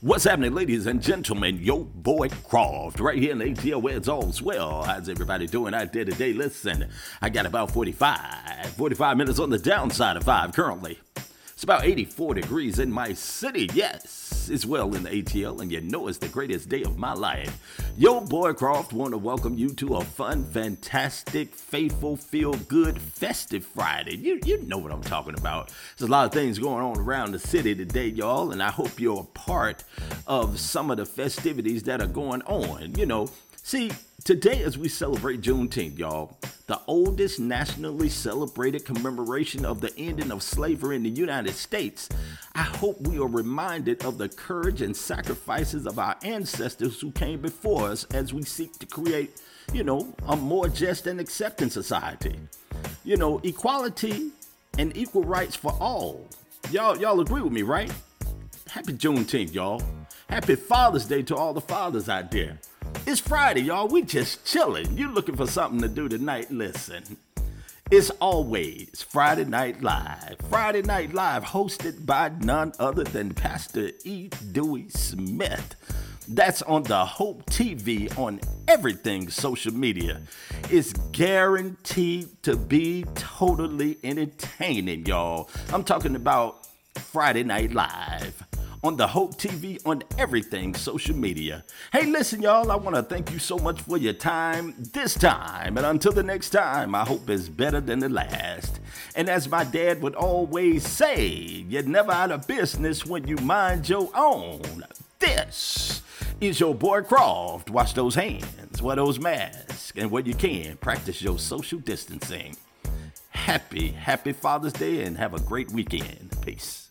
What's happening, ladies and gentlemen? Yo, boy Croft, right here in ATL where it's all swell. How's everybody doing out there today? Listen, I got about 45, 45 minutes on the downside of five currently. It's about 84 degrees in my city. Yes, it's well in the ATL, and you know it's the greatest day of my life. Yo, boy Croft, want to welcome you to a fun, fantastic, faithful, feel good, festive Friday. You, you know what I'm talking about. There's a lot of things going on around the city today, y'all, and I hope you're a part of some of the festivities that are going on. You know, see, Today, as we celebrate Juneteenth, y'all, the oldest nationally celebrated commemoration of the ending of slavery in the United States, I hope we are reminded of the courage and sacrifices of our ancestors who came before us as we seek to create, you know, a more just and accepting society. You know, equality and equal rights for all. Y'all, y'all agree with me, right? Happy Juneteenth, y'all. Happy Father's Day to all the fathers out there. It's Friday, y'all. We just chilling. You looking for something to do tonight? Listen. It's always Friday Night Live. Friday Night Live, hosted by none other than Pastor E. Dewey Smith. That's on the Hope TV on everything social media. It's guaranteed to be totally entertaining, y'all. I'm talking about Friday Night Live on the Hope TV on everything social media. Hey, listen, y'all, I want to thank you so much for your time this time. And until the next time, I hope it's better than the last. And as my dad would always say, you're never out of business when you mind your own. This is your boy Croft. Wash those hands, wear those masks, and when you can, practice your social distancing. Happy, happy Father's Day and have a great weekend. Peace.